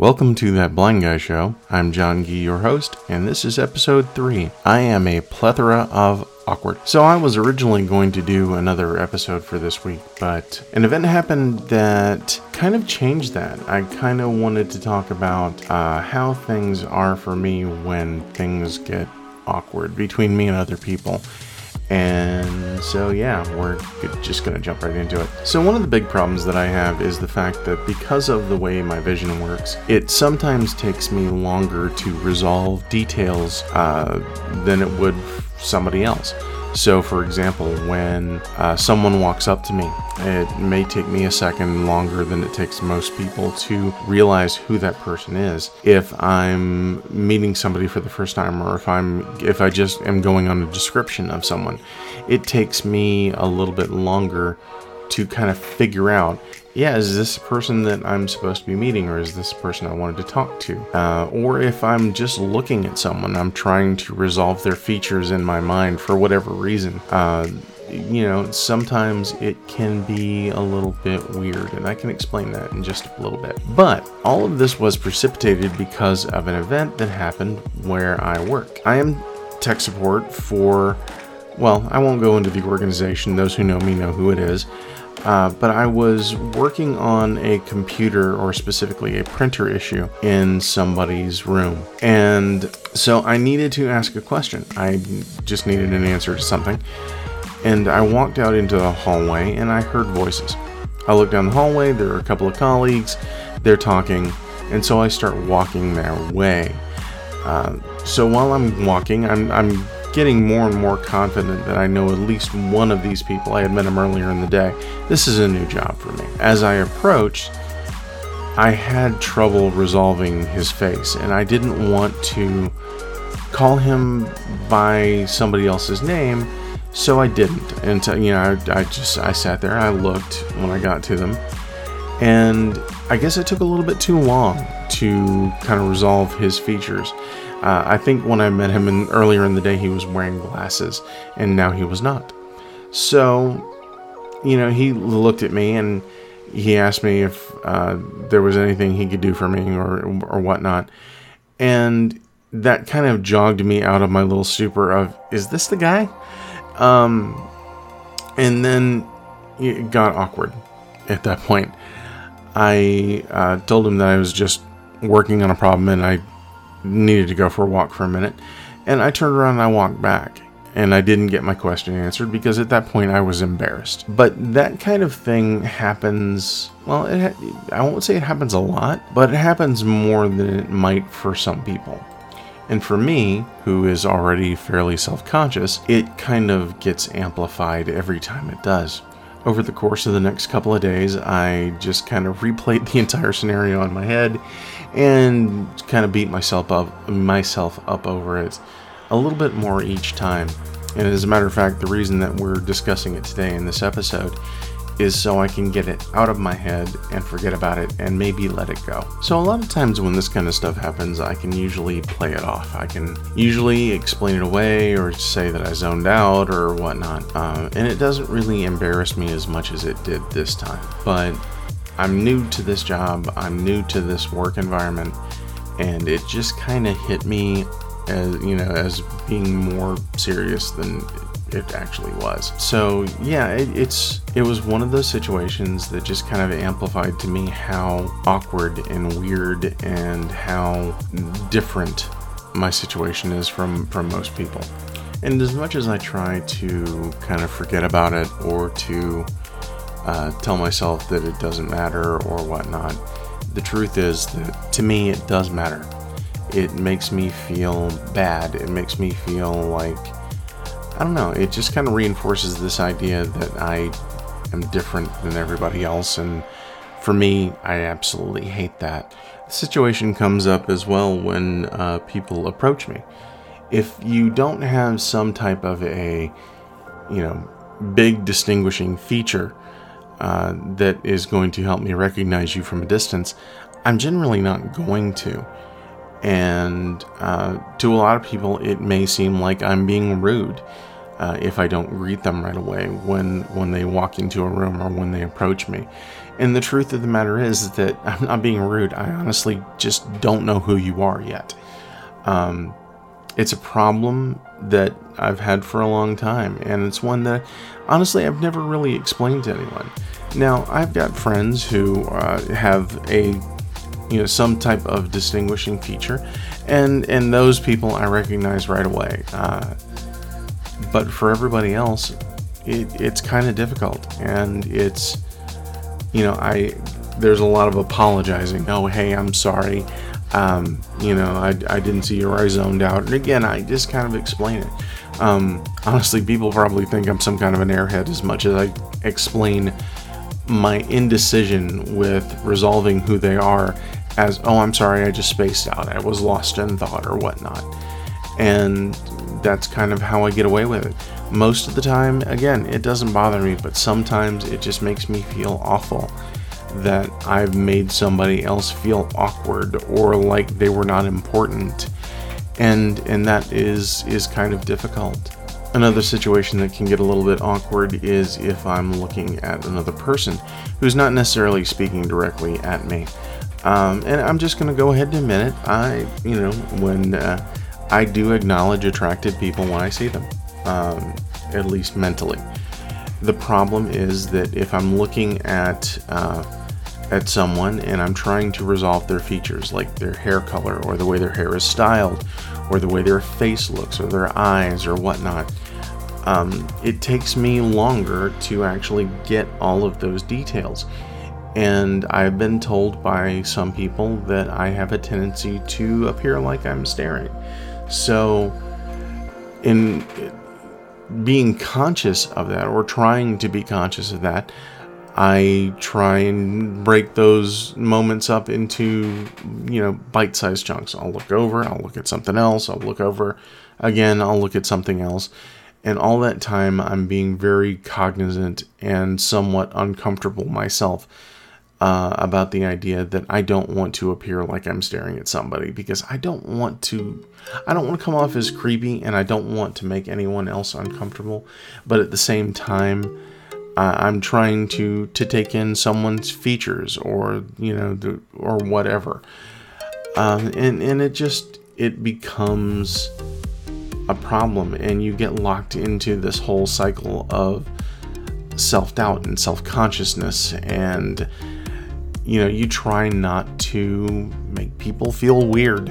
Welcome to That Blind Guy Show. I'm John Gee, your host, and this is episode 3. I am a plethora of awkward. So I was originally going to do another episode for this week, but an event happened that kind of changed that. I kind of wanted to talk about uh, how things are for me when things get awkward between me and other people. And so, yeah, we're just going to jump right into it. So, one of the big problems that I have is the fact that because of the way my vision works, it sometimes takes me longer to resolve details uh, than it would somebody else. So, for example, when uh, someone walks up to me, it may take me a second longer than it takes most people to realize who that person is. If I'm meeting somebody for the first time, or if I'm if I just am going on a description of someone, it takes me a little bit longer to kind of figure out yeah, is this person that I'm supposed to be meeting, or is this a person I wanted to talk to? Uh, or if I'm just looking at someone, I'm trying to resolve their features in my mind for whatever reason. Uh, you know, sometimes it can be a little bit weird, and I can explain that in just a little bit. But all of this was precipitated because of an event that happened where I work. I am tech support for, well, I won't go into the organization. Those who know me know who it is. Uh, but I was working on a computer or specifically a printer issue in somebody's room. And so I needed to ask a question. I just needed an answer to something. And I walked out into the hallway and I heard voices. I look down the hallway, there are a couple of colleagues, they're talking, and so I start walking their way. Uh, so while I'm walking, I'm, I'm getting more and more confident that I know at least one of these people. I had met him earlier in the day. This is a new job for me. As I approached, I had trouble resolving his face, and I didn't want to call him by somebody else's name, so I didn't. And you know, I, I just I sat there. I looked when I got to them, and I guess it took a little bit too long to kind of resolve his features. Uh, I think when I met him in, earlier in the day, he was wearing glasses, and now he was not. So, you know, he looked at me and he asked me if uh, there was anything he could do for me or or whatnot, and that kind of jogged me out of my little stupor of is this the guy? Um, and then it got awkward at that point. I uh, told him that I was just working on a problem and I needed to go for a walk for a minute. And I turned around and I walked back. And I didn't get my question answered because at that point I was embarrassed. But that kind of thing happens, well, it, I won't say it happens a lot, but it happens more than it might for some people. And for me, who is already fairly self conscious, it kind of gets amplified every time it does. Over the course of the next couple of days, I just kind of replayed the entire scenario in my head and kind of beat myself up myself up over it a little bit more each time. And as a matter of fact, the reason that we're discussing it today in this episode is so I can get it out of my head and forget about it and maybe let it go. So, a lot of times when this kind of stuff happens, I can usually play it off. I can usually explain it away or say that I zoned out or whatnot. Uh, and it doesn't really embarrass me as much as it did this time. But I'm new to this job, I'm new to this work environment, and it just kind of hit me as, you know, as being more serious than it actually was. So yeah, it, it's it was one of those situations that just kind of amplified to me how awkward and weird and how different my situation is from from most people. And as much as I try to kind of forget about it or to uh, tell myself that it doesn't matter or whatnot, the truth is that to me it does matter. It makes me feel bad. It makes me feel like I don't know, it just kind of reinforces this idea that I am different than everybody else. And for me, I absolutely hate that. The situation comes up as well when uh, people approach me. If you don't have some type of a, you know, big distinguishing feature uh, that is going to help me recognize you from a distance, I'm generally not going to. And uh, to a lot of people, it may seem like I'm being rude. Uh, if I don't greet them right away when when they walk into a room or when they approach me. And the truth of the matter is that I'm not being rude. I honestly just don't know who you are yet. Um, it's a problem that I've had for a long time, and it's one that honestly I've never really explained to anyone. Now I've got friends who uh, have a you know some type of distinguishing feature, and and those people I recognize right away. Uh, but for everybody else, it, it's kind of difficult, and it's you know I there's a lot of apologizing. Oh, hey, I'm sorry. Um, you know, I, I didn't see you or I zoned out. And again, I just kind of explain it. Um, honestly, people probably think I'm some kind of an airhead as much as I explain my indecision with resolving who they are as, oh, I'm sorry, I just spaced out. I was lost in thought or whatnot. And that's kind of how I get away with it. Most of the time, again, it doesn't bother me, but sometimes it just makes me feel awful that I've made somebody else feel awkward or like they were not important. And and that is is kind of difficult. Another situation that can get a little bit awkward is if I'm looking at another person who's not necessarily speaking directly at me. Um, and I'm just going to go ahead and admit it. I, you know, when uh, I do acknowledge attracted people when I see them, um, at least mentally. The problem is that if I'm looking at uh, at someone and I'm trying to resolve their features, like their hair color, or the way their hair is styled, or the way their face looks, or their eyes, or whatnot, um, it takes me longer to actually get all of those details. And I've been told by some people that I have a tendency to appear like I'm staring. So, in being conscious of that, or trying to be conscious of that, I try and break those moments up into, you know, bite sized chunks. I'll look over, I'll look at something else, I'll look over again, I'll look at something else. And all that time, I'm being very cognizant and somewhat uncomfortable myself uh, about the idea that I don't want to appear like I'm staring at somebody because I don't want to. I don't want to come off as creepy and I don't want to make anyone else uncomfortable. But at the same time, uh, I'm trying to to take in someone's features or you know the, or whatever, um, and and it just it becomes a problem, and you get locked into this whole cycle of self doubt and self consciousness and you know, you try not to make people feel weird,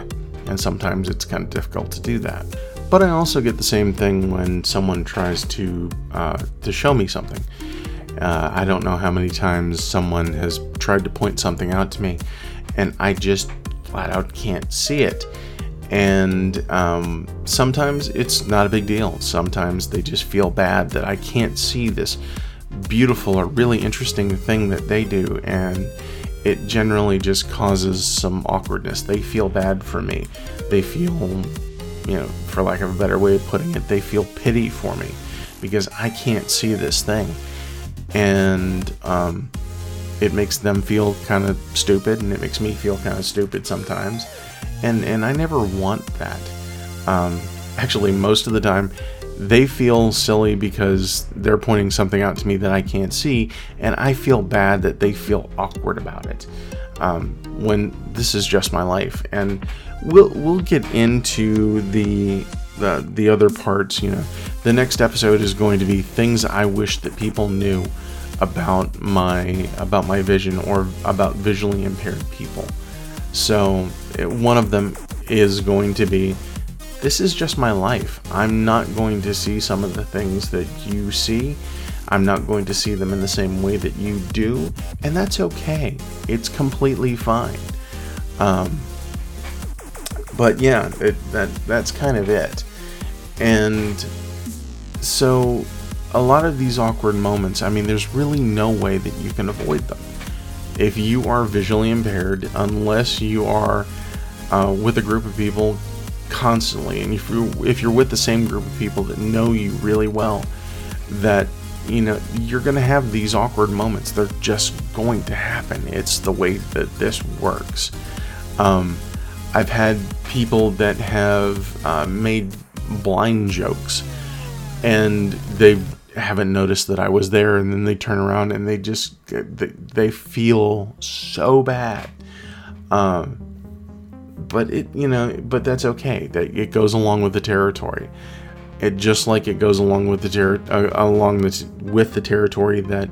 and sometimes it's kind of difficult to do that. But I also get the same thing when someone tries to uh, to show me something. Uh, I don't know how many times someone has tried to point something out to me, and I just flat out can't see it. And um, sometimes it's not a big deal. Sometimes they just feel bad that I can't see this beautiful or really interesting thing that they do, and it generally just causes some awkwardness. They feel bad for me. They feel, you know, for lack of a better way of putting it, they feel pity for me because I can't see this thing. And um, it makes them feel kind of stupid, and it makes me feel kind of stupid sometimes. And, and I never want that. Um, actually, most of the time, they feel silly because they're pointing something out to me that I can't see, and I feel bad that they feel awkward about it. Um, when this is just my life, and we'll we'll get into the the the other parts. You know, the next episode is going to be things I wish that people knew about my about my vision or about visually impaired people. So one of them is going to be this is just my life. I'm not going to see some of the things that you see. I'm not going to see them in the same way that you do, and that's okay. It's completely fine. Um, but yeah, it, that that's kind of it. And so, a lot of these awkward moments. I mean, there's really no way that you can avoid them. If you are visually impaired, unless you are uh, with a group of people constantly and if you if you're with the same group of people that know you really well that you know you're going to have these awkward moments. They're just going to happen. It's the way that this works. Um, i've had people that have uh, made blind jokes and they haven't noticed that I was there, and then they turn around and they just they, they feel so bad. Um, but it you know but that's okay that it goes along with the territory it just like it goes along with the ter- uh, along this with the territory that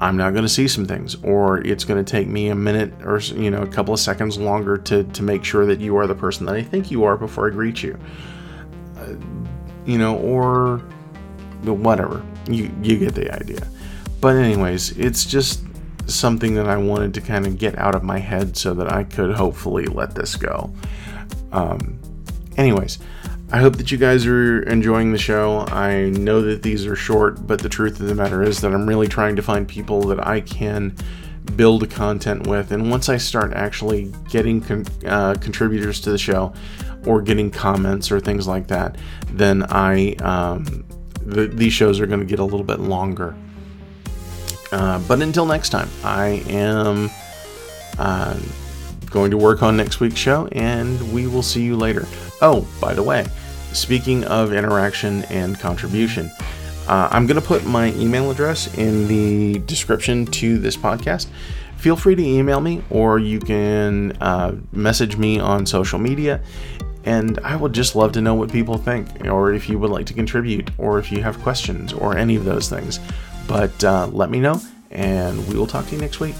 I'm not going to see some things, or it's going to take me a minute or you know a couple of seconds longer to to make sure that you are the person that I think you are before I greet you. Uh, you know, or whatever. You you get the idea. But anyways, it's just something that I wanted to kind of get out of my head so that I could hopefully let this go. Um, anyways, I hope that you guys are enjoying the show. I know that these are short, but the truth of the matter is that I'm really trying to find people that I can build content with. And once I start actually getting con- uh, contributors to the show or getting comments or things like that, then I um, the, these shows are going to get a little bit longer. Uh, but until next time, I am uh, going to work on next week's show, and we will see you later. Oh, by the way, speaking of interaction and contribution, uh, I'm going to put my email address in the description to this podcast. Feel free to email me, or you can uh, message me on social media. And I would just love to know what people think, or if you would like to contribute, or if you have questions, or any of those things. But uh, let me know, and we will talk to you next week.